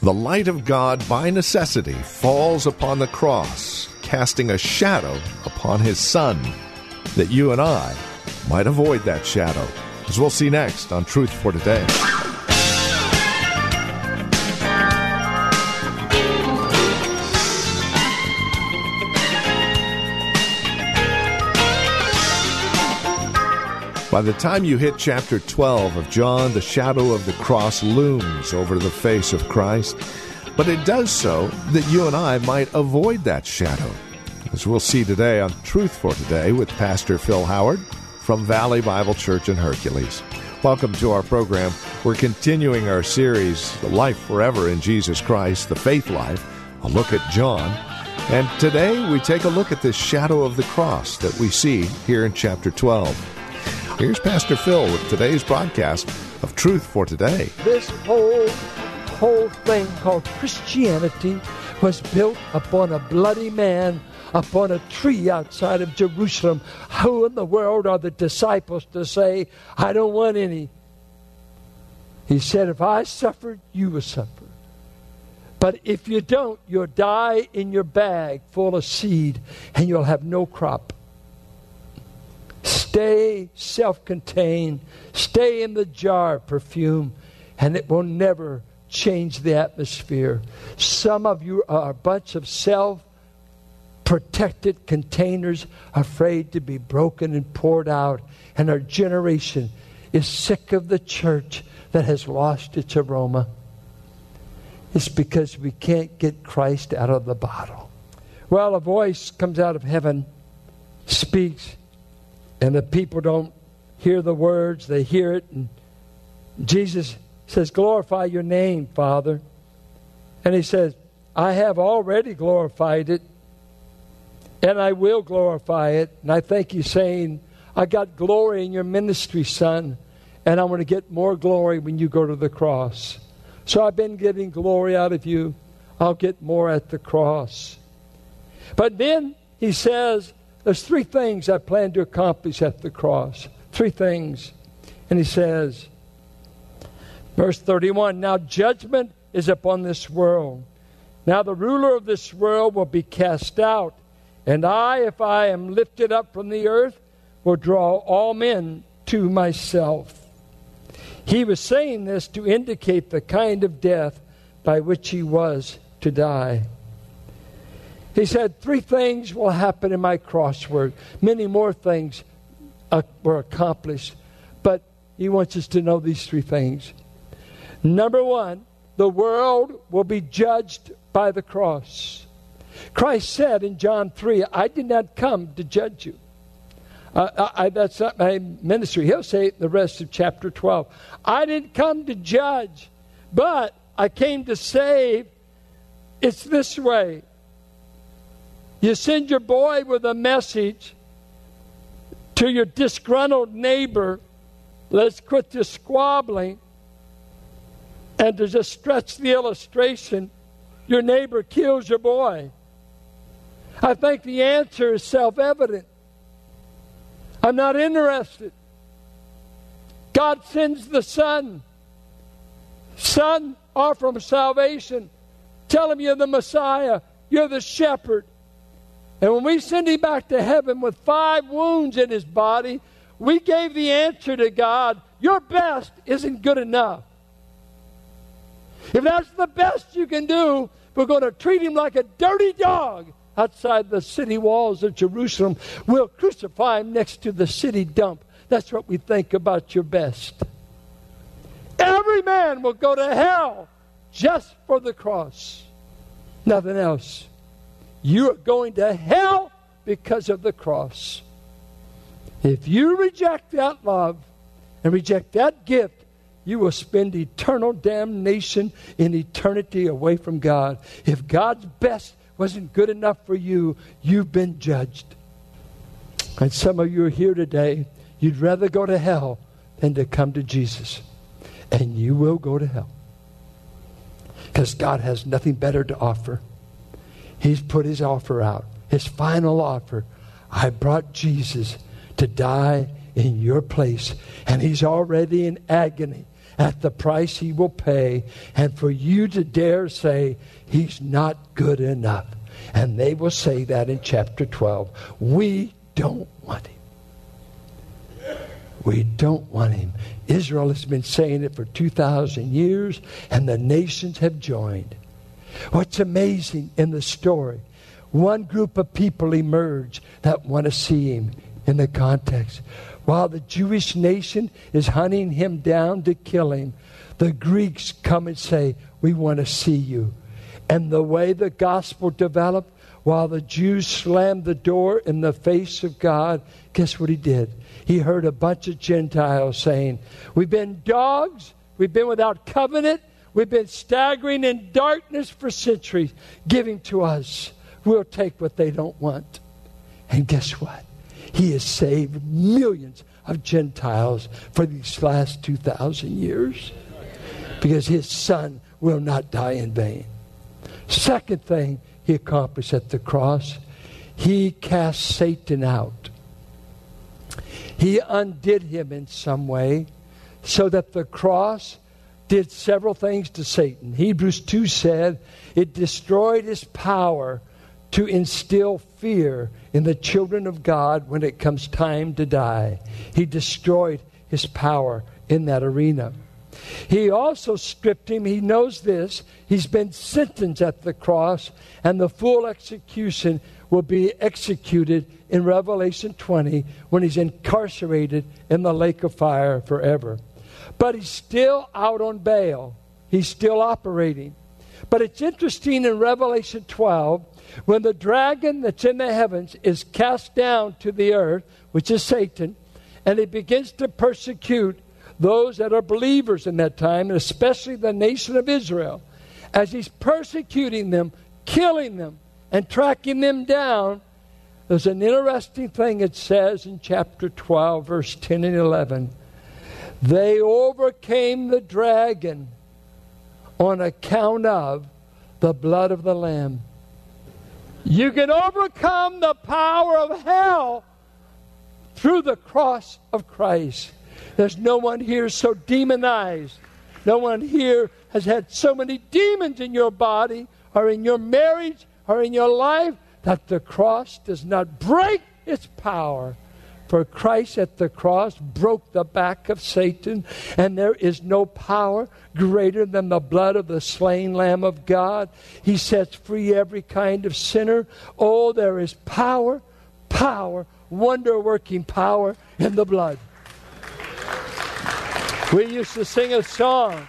The light of God, by necessity, falls upon the cross, casting a shadow upon his Son, that you and I might avoid that shadow. As we'll see next on Truth for Today. By the time you hit chapter 12 of John, the shadow of the cross looms over the face of Christ, but it does so that you and I might avoid that shadow. As we'll see today on Truth for Today with Pastor Phil Howard from Valley Bible Church in Hercules. Welcome to our program. We're continuing our series, The Life Forever in Jesus Christ, the Faith Life, a look at John. And today we take a look at this shadow of the cross that we see here in chapter 12. Here's Pastor Phil with today's broadcast of Truth for Today. This whole whole thing called Christianity was built upon a bloody man upon a tree outside of Jerusalem. Who in the world are the disciples to say, I don't want any? He said, If I suffered, you will suffer. But if you don't, you'll die in your bag full of seed and you'll have no crop. Stay self contained, stay in the jar of perfume, and it will never change the atmosphere. Some of you are a bunch of self protected containers afraid to be broken and poured out, and our generation is sick of the church that has lost its aroma. It's because we can't get Christ out of the bottle. Well, a voice comes out of heaven, speaks, and the people don't hear the words, they hear it. And Jesus says, Glorify your name, Father. And he says, I have already glorified it, and I will glorify it. And I think he's saying, I got glory in your ministry, son, and I want to get more glory when you go to the cross. So I've been getting glory out of you. I'll get more at the cross. But then he says, there's three things I plan to accomplish at the cross. Three things. And he says, verse 31 Now judgment is upon this world. Now the ruler of this world will be cast out. And I, if I am lifted up from the earth, will draw all men to myself. He was saying this to indicate the kind of death by which he was to die. He said, Three things will happen in my cross work. Many more things uh, were accomplished. But he wants us to know these three things. Number one, the world will be judged by the cross. Christ said in John 3, I did not come to judge you. Uh, I, that's not my ministry. He'll say it in the rest of chapter 12. I didn't come to judge, but I came to save. It's this way you send your boy with a message to your disgruntled neighbor let's quit this squabbling. And to just stretch the illustration, your neighbor kills your boy. I think the answer is self evident. I'm not interested. God sends the Son. Son, offer him salvation. Tell him you're the Messiah. You're the shepherd. And when we send him back to heaven with five wounds in his body, we gave the answer to God your best isn't good enough. If that's the best you can do, we're going to treat him like a dirty dog outside the city walls of Jerusalem. We'll crucify him next to the city dump. That's what we think about your best. Every man will go to hell just for the cross. Nothing else. You are going to hell because of the cross. If you reject that love and reject that gift, you will spend eternal damnation in eternity away from God. If God's best wasn't good enough for you, you've been judged. And some of you are here today, you'd rather go to hell than to come to Jesus. And you will go to hell. Because God has nothing better to offer. He's put his offer out, his final offer. I brought Jesus to die in your place. And he's already in agony at the price he will pay. And for you to dare say, he's not good enough. And they will say that in chapter 12. We don't want him. We don't want him. Israel has been saying it for 2,000 years, and the nations have joined. What's amazing in the story, one group of people emerge that want to see him in the context. While the Jewish nation is hunting him down to kill him, the Greeks come and say, We want to see you. And the way the gospel developed, while the Jews slammed the door in the face of God, guess what he did? He heard a bunch of Gentiles saying, We've been dogs, we've been without covenant, we've been staggering in darkness for centuries. Giving to us. We'll take what they don't want. And guess what? He has saved millions of Gentiles for these last 2,000 years because his son will not die in vain. Second thing he accomplished at the cross, he cast Satan out. He undid him in some way so that the cross did several things to Satan. Hebrews 2 said it destroyed his power to instill fear in the children of God when it comes time to die. He destroyed his power in that arena. He also stripped him. He knows this. He's been sentenced at the cross, and the full execution will be executed in Revelation 20 when he's incarcerated in the lake of fire forever. But he's still out on bail, he's still operating. But it's interesting in Revelation 12 when the dragon that's in the heavens is cast down to the earth, which is Satan, and he begins to persecute those that are believers in that time, and especially the nation of Israel, as he's persecuting them, killing them, and tracking them down, there's an interesting thing it says in chapter 12, verse 10 and 11. They overcame the dragon on account of the blood of the Lamb. You can overcome the power of hell through the cross of Christ. There's no one here so demonized. No one here has had so many demons in your body or in your marriage or in your life that the cross does not break its power. For Christ at the cross broke the back of Satan, and there is no power greater than the blood of the slain Lamb of God. He sets free every kind of sinner. Oh, there is power, power, wonder working power in the blood. We used to sing a song.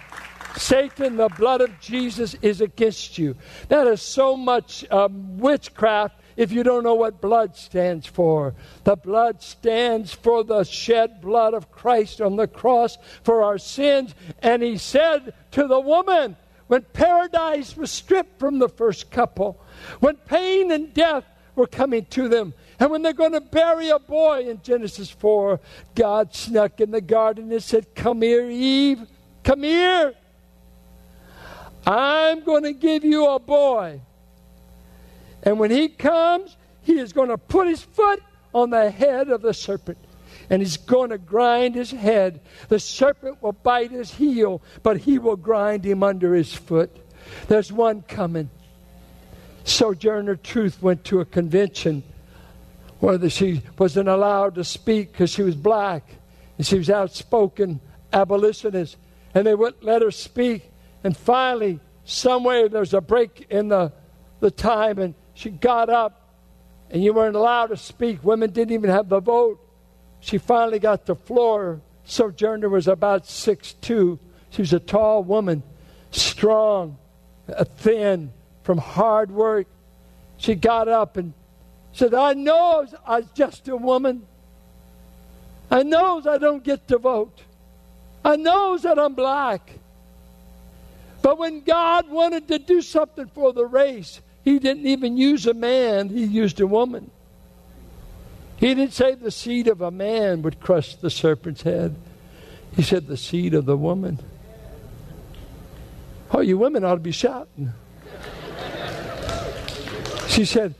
Satan, the blood of Jesus is against you. That is so much um, witchcraft if you don't know what blood stands for. The blood stands for the shed blood of Christ on the cross for our sins. And he said to the woman, when paradise was stripped from the first couple, when pain and death were coming to them, and when they're going to bury a boy in Genesis 4, God snuck in the garden and said, Come here, Eve, come here. I'm going to give you a boy. And when he comes, he is going to put his foot on the head of the serpent. And he's going to grind his head. The serpent will bite his heel, but he will grind him under his foot. There's one coming. Sojourner Truth went to a convention whether she wasn't allowed to speak because she was black and she was outspoken abolitionist and they wouldn't let her speak and finally somewhere there's a break in the, the time and she got up and you weren't allowed to speak women didn't even have the vote she finally got the floor sojourner was about six two she was a tall woman strong uh, thin from hard work she got up and said, I know I was just a woman. I know I don't get to vote. I know that I'm black. But when God wanted to do something for the race, He didn't even use a man, He used a woman. He didn't say the seed of a man would crush the serpent's head. He said the seed of the woman. Oh, you women ought to be shouting. She said,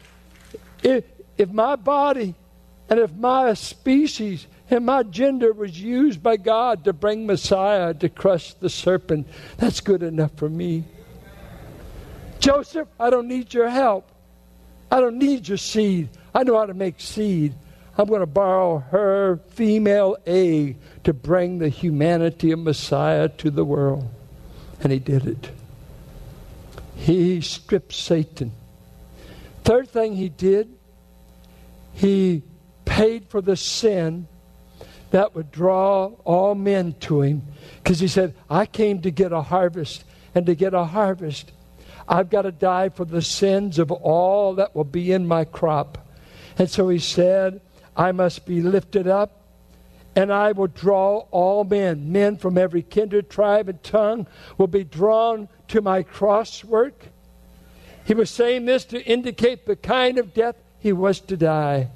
if, if my body and if my species and my gender was used by God to bring Messiah to crush the serpent, that's good enough for me. Joseph, I don't need your help. I don't need your seed. I know how to make seed. I'm going to borrow her female egg to bring the humanity of Messiah to the world. And he did it. He stripped Satan. Third thing he did, he paid for the sin that would draw all men to him. Because he said, I came to get a harvest, and to get a harvest, I've got to die for the sins of all that will be in my crop. And so he said, I must be lifted up, and I will draw all men. Men from every kindred, tribe, and tongue will be drawn to my cross work. He was saying this to indicate the kind of death he was to die.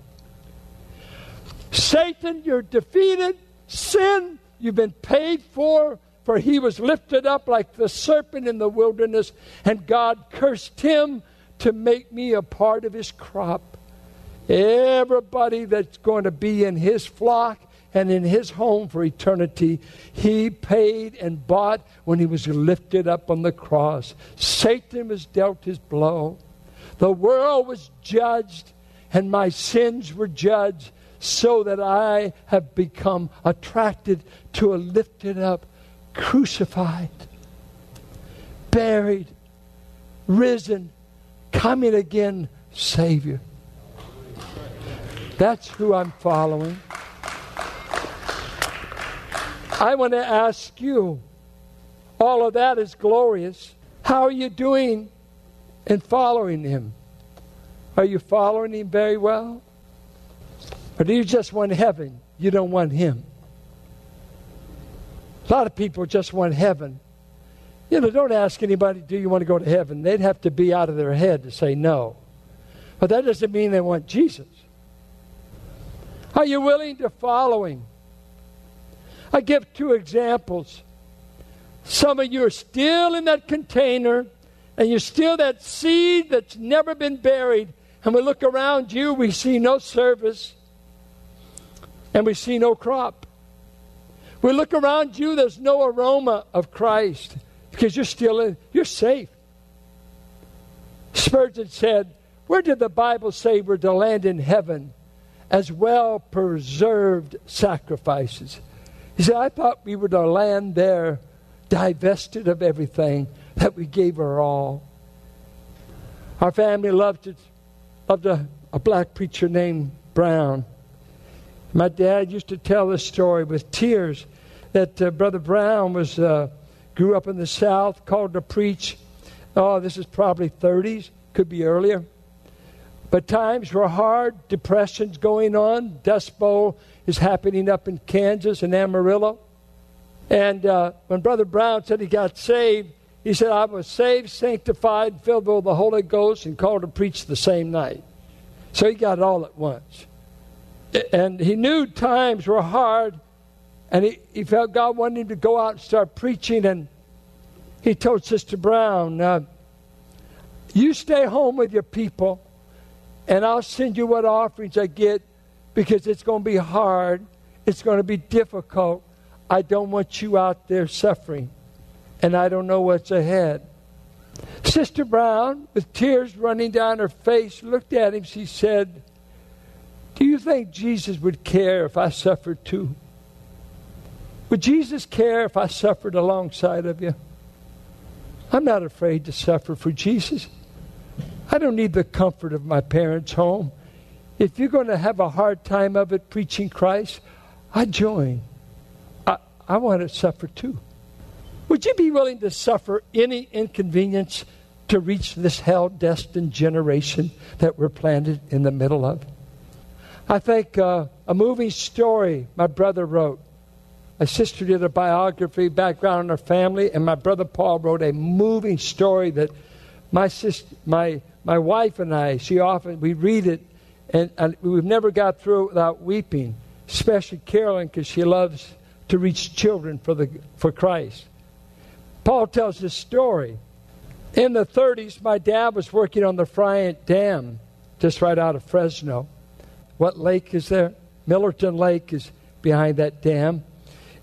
Satan, you're defeated. Sin, you've been paid for, for he was lifted up like the serpent in the wilderness, and God cursed him to make me a part of his crop. Everybody that's going to be in his flock and in his home for eternity, he paid and bought when he was lifted up on the cross. Satan was dealt his blow. The world was judged, and my sins were judged, so that I have become attracted to a lifted up, crucified, buried, risen, coming again Savior. That's who I'm following. I want to ask you all of that is glorious. How are you doing in following Him? Are you following Him very well? Or do you just want heaven? You don't want Him. A lot of people just want heaven. You know, don't ask anybody, do you want to go to heaven? They'd have to be out of their head to say no. But that doesn't mean they want Jesus. Are you willing to follow him? I give two examples. Some of you are still in that container, and you're still that seed that's never been buried. And we look around you, we see no service, and we see no crop. We look around you, there's no aroma of Christ because you're still in, you're safe. Spurgeon said, Where did the Bible say we're to land in heaven? as well preserved sacrifices. He said, I thought we were to land there divested of everything, that we gave her all. Our family loved it, loved a, a black preacher named Brown. My dad used to tell this story with tears that uh, Brother Brown was uh, grew up in the South, called to preach. Oh, this is probably 30s, could be earlier. But times were hard, depression's going on. Dust Bowl is happening up in Kansas and Amarillo. And uh, when Brother Brown said he got saved, he said, I was saved, sanctified, filled with the Holy Ghost, and called to preach the same night. So he got it all at once. And he knew times were hard, and he, he felt God wanted him to go out and start preaching. And he told Sister Brown, uh, You stay home with your people and I'll send you what offerings I get because it's going to be hard. It's going to be difficult. I don't want you out there suffering. And I don't know what's ahead. Sister Brown, with tears running down her face, looked at him. She said, Do you think Jesus would care if I suffered too? Would Jesus care if I suffered alongside of you? I'm not afraid to suffer for Jesus. I don't need the comfort of my parents' home. If you're going to have a hard time of it preaching Christ, I join. I, I want to suffer too. Would you be willing to suffer any inconvenience to reach this hell destined generation that we're planted in the middle of? I think uh, a moving story my brother wrote My sister did a biography, background on her family, and my brother Paul wrote a moving story that my sister, my my wife and I, she often we read it, and, and we've never got through it without weeping. Especially Carolyn, because she loves to reach children for the for Christ. Paul tells this story. In the 30s, my dad was working on the Friant Dam, just right out of Fresno. What lake is there? Millerton Lake is behind that dam.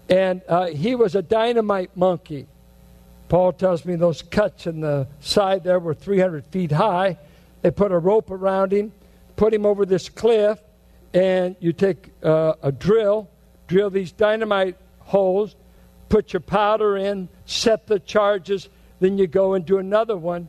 And uh, he was a dynamite monkey. Paul tells me those cuts in the side there were 300 feet high. They put a rope around him, put him over this cliff, and you take uh, a drill, drill these dynamite holes, put your powder in, set the charges, then you go and do another one.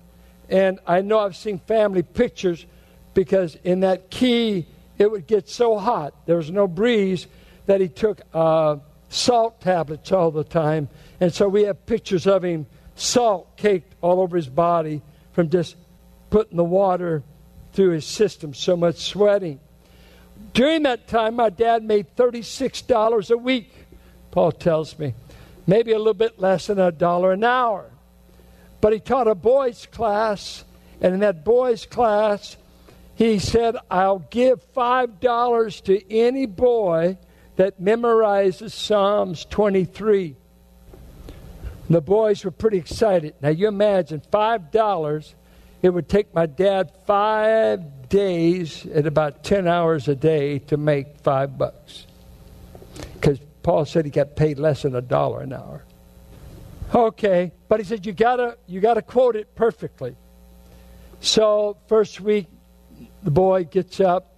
And I know I've seen family pictures because in that key, it would get so hot. There was no breeze that he took uh, salt tablets all the time. And so we have pictures of him salt caked all over his body from just putting the water through his system, so much sweating. During that time, my dad made $36 a week, Paul tells me maybe a little bit less than a dollar an hour. But he taught a boys' class, and in that boys' class, he said, I'll give $5 to any boy that memorizes Psalms 23. The boys were pretty excited. Now, you imagine $5, it would take my dad five days at about 10 hours a day to make five bucks. Because Paul said he got paid less than a dollar an hour. Okay, but he said you gotta you gotta quote it perfectly. So first week, the boy gets up.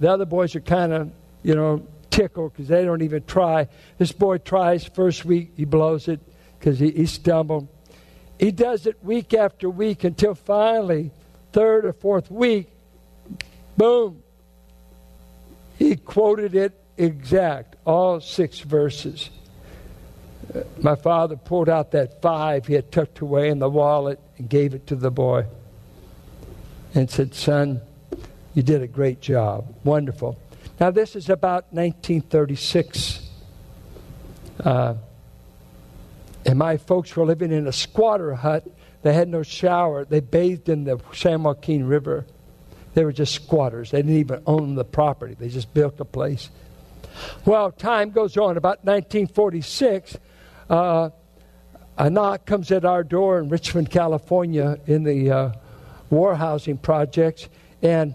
The other boys are kind of you know tickled because they don't even try. This boy tries first week, he blows it because he, he stumbled. He does it week after week until finally, third or fourth week, boom, he quoted it exact, all six verses. My father pulled out that five he had tucked away in the wallet and gave it to the boy and said, Son, you did a great job. Wonderful. Now, this is about 1936. Uh, and my folks were living in a squatter hut. They had no shower. They bathed in the San Joaquin River. They were just squatters. They didn't even own the property, they just built a place. Well, time goes on. About 1946, uh, a knock comes at our door in Richmond, California, in the uh, war housing projects. And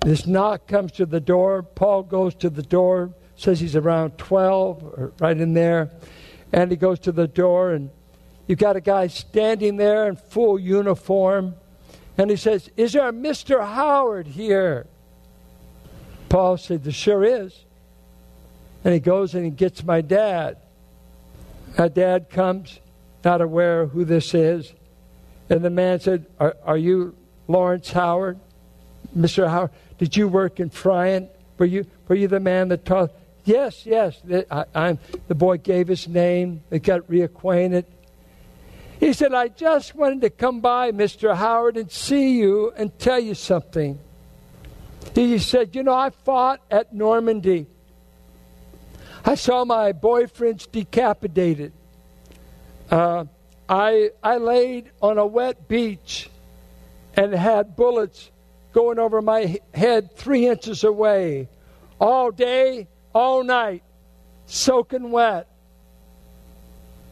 this knock comes to the door. Paul goes to the door, says he's around 12, right in there. And he goes to the door, and you've got a guy standing there in full uniform. And he says, Is there a Mr. Howard here? Paul said, There sure is. And he goes and he gets my dad. My dad comes, not aware who this is. And the man said, Are, are you Lawrence Howard? Mr. Howard, did you work in Friant? Were you, were you the man that taught? Yes, yes. I, I'm, the boy gave his name. They got reacquainted. He said, I just wanted to come by, Mr. Howard, and see you and tell you something. He said, You know, I fought at Normandy. I saw my boyfriends decapitated. Uh, I, I laid on a wet beach and had bullets going over my head three inches away all day, all night, soaking wet.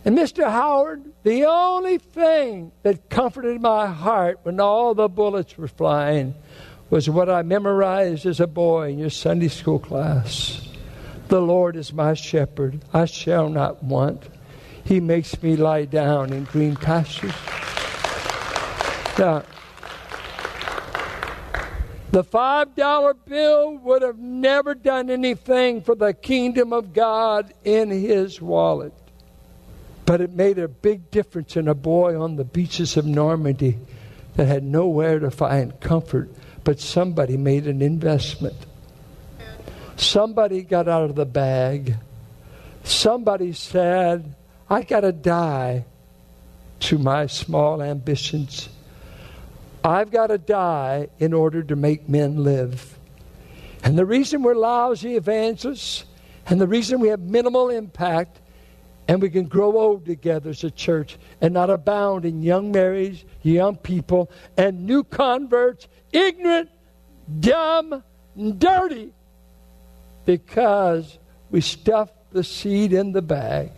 And Mr. Howard, the only thing that comforted my heart when all the bullets were flying was what I memorized as a boy in your Sunday school class. The Lord is my shepherd, I shall not want. He makes me lie down in green pastures. Now, the $5 bill would have never done anything for the kingdom of God in his wallet. But it made a big difference in a boy on the beaches of Normandy that had nowhere to find comfort, but somebody made an investment. Somebody got out of the bag. Somebody said, I got to die to my small ambitions. I've got to die in order to make men live. And the reason we're lousy evangelists And the reason we have minimal impact and we can grow old together as a church and not abound in young marriage, young people, and new converts, ignorant, dumb, and dirty, because we stuff the seed in the bag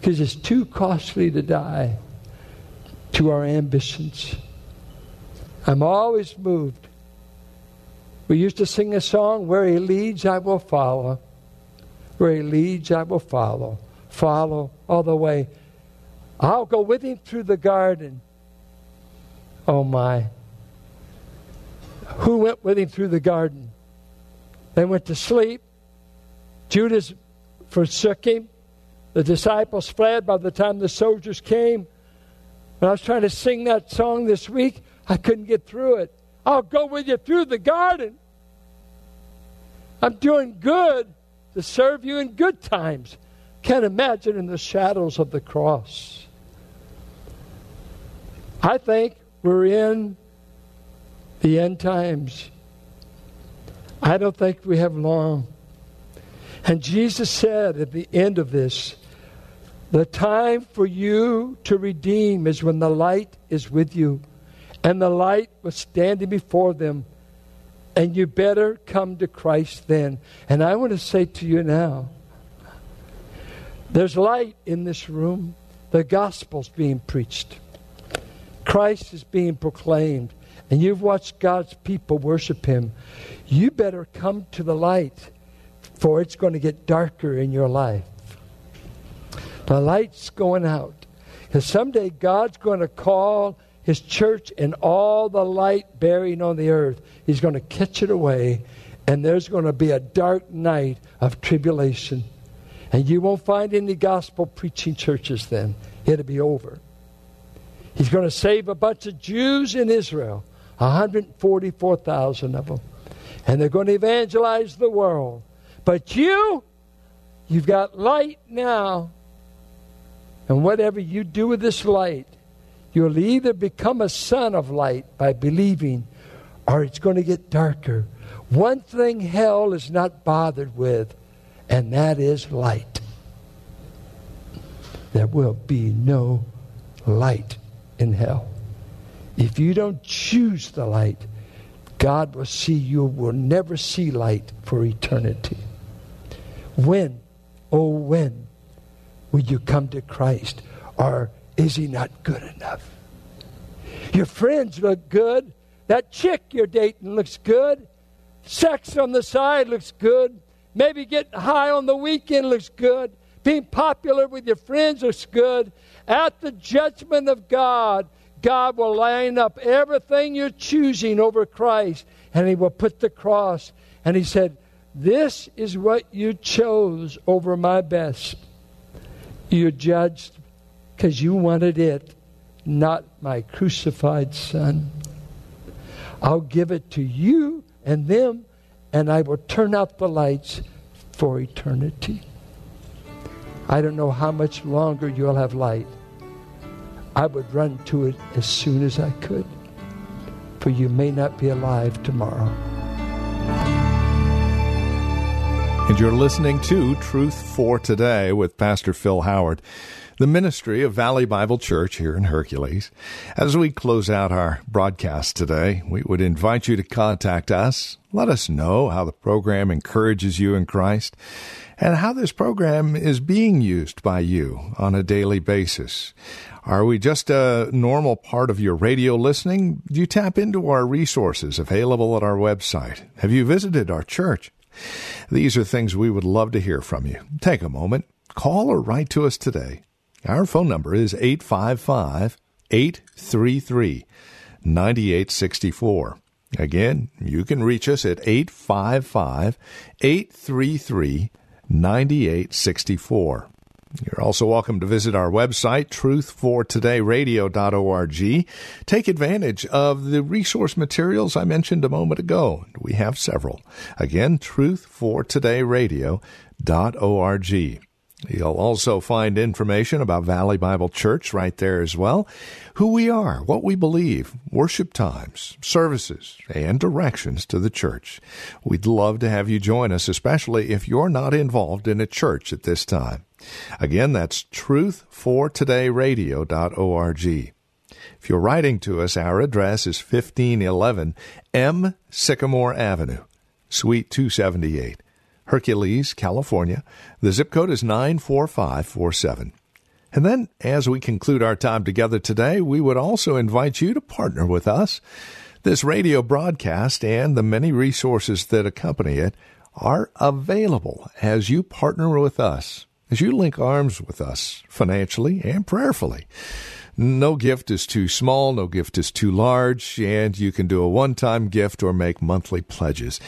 because it's too costly to die to our ambitions. I'm always moved. We used to sing a song, Where He leads, I will follow. Where He leads, I will follow. Follow all the way. I'll go with Him through the garden. Oh my. Who went with Him through the garden? They went to sleep. Judas forsook Him. The disciples fled by the time the soldiers came. When I was trying to sing that song this week, I couldn't get through it. I'll go with you through the garden. I'm doing good to serve you in good times. Can't imagine in the shadows of the cross. I think we're in the end times. I don't think we have long. And Jesus said at the end of this, the time for you to redeem is when the light is with you, and the light was standing before them, and you better come to Christ then. And I want to say to you now there's light in this room, the gospel's being preached, Christ is being proclaimed, and you've watched God's people worship Him. You better come to the light, for it's going to get darker in your life. The light's going out. Because someday God's going to call his church and all the light bearing on the earth. He's going to catch it away, and there's going to be a dark night of tribulation. And you won't find any gospel preaching churches then. It'll be over. He's going to save a bunch of Jews in Israel, 144,000 of them. And they're going to evangelize the world. But you, you've got light now and whatever you do with this light, you'll either become a son of light by believing, or it's going to get darker. One thing hell is not bothered with, and that is light. There will be no light in hell. If you don't choose the light, God will see you will never see light for eternity. When, oh, when Will you come to Christ? Or is he not good enough? Your friends look good. That chick you're dating looks good. Sex on the side looks good. Maybe getting high on the weekend looks good. Being popular with your friends looks good. At the judgment of God, God will line up everything you're choosing over Christ, and He will put the cross. And He said, This is what you chose over my best. You're judged because you wanted it, not my crucified son. I'll give it to you and them, and I will turn out the lights for eternity. I don't know how much longer you'll have light. I would run to it as soon as I could, for you may not be alive tomorrow. And you're listening to Truth for Today with Pastor Phil Howard, the ministry of Valley Bible Church here in Hercules. As we close out our broadcast today, we would invite you to contact us. Let us know how the program encourages you in Christ and how this program is being used by you on a daily basis. Are we just a normal part of your radio listening? Do you tap into our resources available at our website? Have you visited our church? These are things we would love to hear from you. Take a moment, call or write to us today. Our phone number is 855 833 9864. Again, you can reach us at 855 833 9864. You're also welcome to visit our website, truthfortodayradio.org. Take advantage of the resource materials I mentioned a moment ago. We have several. Again, truthfortodayradio.org. You'll also find information about Valley Bible Church right there as well, who we are, what we believe, worship times, services, and directions to the church. We'd love to have you join us, especially if you're not involved in a church at this time. Again, that's truthfortodayradio.org. If you're writing to us, our address is 1511 M Sycamore Avenue, Suite 278. Hercules, California. The zip code is 94547. And then, as we conclude our time together today, we would also invite you to partner with us. This radio broadcast and the many resources that accompany it are available as you partner with us, as you link arms with us financially and prayerfully. No gift is too small, no gift is too large, and you can do a one time gift or make monthly pledges.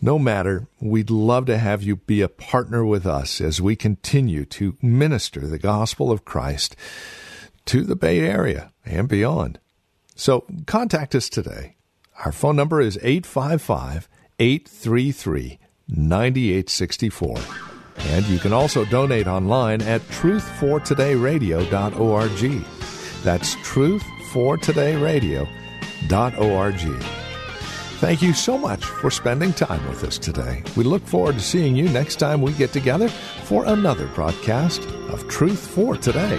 No matter, we'd love to have you be a partner with us as we continue to minister the gospel of Christ to the Bay Area and beyond. So contact us today. Our phone number is 855 833 9864. And you can also donate online at truthfortodayradio.org. That's truthfortodayradio.org. Thank you so much for spending time with us today. We look forward to seeing you next time we get together for another broadcast of Truth for Today.